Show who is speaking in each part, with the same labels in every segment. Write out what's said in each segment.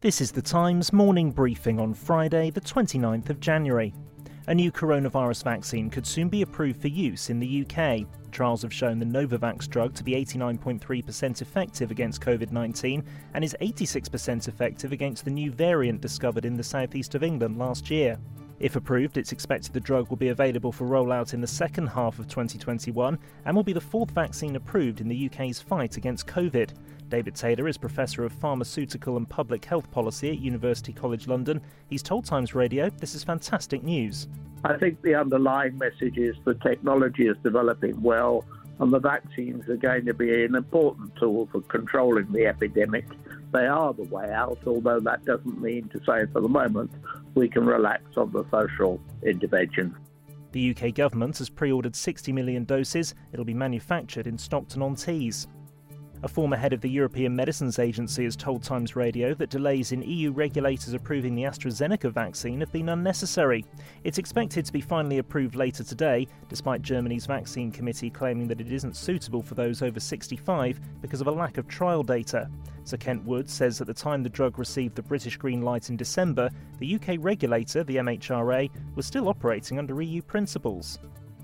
Speaker 1: This is the Times morning briefing on Friday, the 29th of January. A new coronavirus vaccine could soon be approved for use in the UK. Trials have shown the Novavax drug to be 89.3% effective against COVID 19 and is 86% effective against the new variant discovered in the southeast of England last year. If approved, it's expected the drug will be available for rollout in the second half of 2021 and will be the fourth vaccine approved in the UK's fight against COVID. David Taylor is Professor of Pharmaceutical and Public Health Policy at University College London. He's told Times Radio this is fantastic news.
Speaker 2: I think the underlying message is the technology is developing well and the vaccines are going to be an important tool for controlling the epidemic. They are the way out, although that doesn't mean to say for the moment we can relax on the social intervention.
Speaker 1: The UK government has pre ordered 60 million doses. It'll be manufactured in Stockton on Tees. A former head of the European Medicines Agency has told Times Radio that delays in EU regulators approving the AstraZeneca vaccine have been unnecessary. It's expected to be finally approved later today, despite Germany's vaccine committee claiming that it isn't suitable for those over 65 because of a lack of trial data. Sir Kent Woods says at the time the drug received the British green light in December, the UK regulator, the MHRA, was still operating under EU principles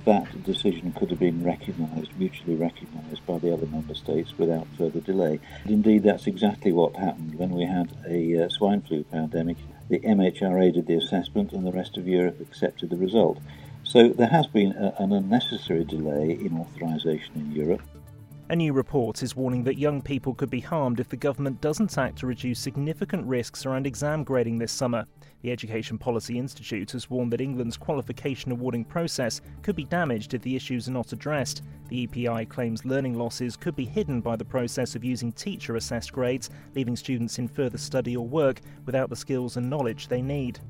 Speaker 3: that decision could have been recognised, mutually recognised by the other member states without further delay. And indeed, that's exactly what happened when we had a uh, swine flu pandemic. The MHRA did the assessment, and the rest of Europe accepted the result. So there has been a, an unnecessary delay in authorisation in Europe.
Speaker 1: A new report is warning that young people could be harmed if the government doesn't act to reduce significant risks around exam grading this summer. The Education Policy Institute has warned that England's qualification awarding process could be damaged if the issues are not addressed. The EPI claims learning losses could be hidden by the process of using teacher assessed grades, leaving students in further study or work without the skills and knowledge they need.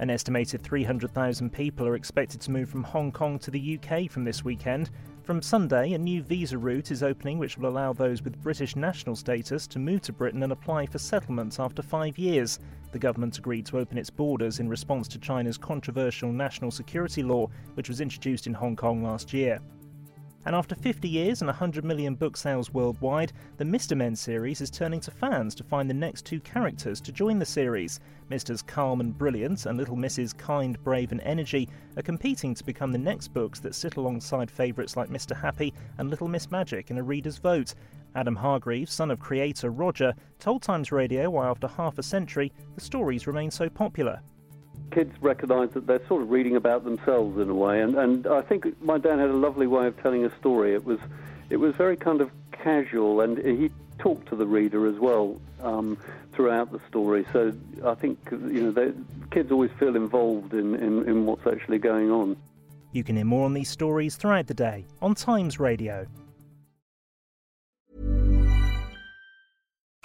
Speaker 1: An estimated 300,000 people are expected to move from Hong Kong to the UK from this weekend. From Sunday, a new visa route is opening which will allow those with British national status to move to Britain and apply for settlement after five years. The government agreed to open its borders in response to China's controversial national security law, which was introduced in Hong Kong last year. And after 50 years and 100 million book sales worldwide, the Mr. Men series is turning to fans to find the next two characters to join the series. Mrs. Calm and Brilliant and Little Miss Kind, Brave and Energy are competing to become the next books that sit alongside favourites like Mr. Happy and Little Miss Magic in a reader's vote. Adam Hargreaves, son of creator Roger, told Times Radio why after half a century the stories remain so popular
Speaker 4: kids recognise that they're sort of reading about themselves in a way. And, and I think my dad had a lovely way of telling a story. It was, it was very kind of casual, and he talked to the reader as well um, throughout the story. So I think you know they, kids always feel involved in, in, in what's actually going on.
Speaker 1: You can hear more on these stories throughout the day on Times Radio.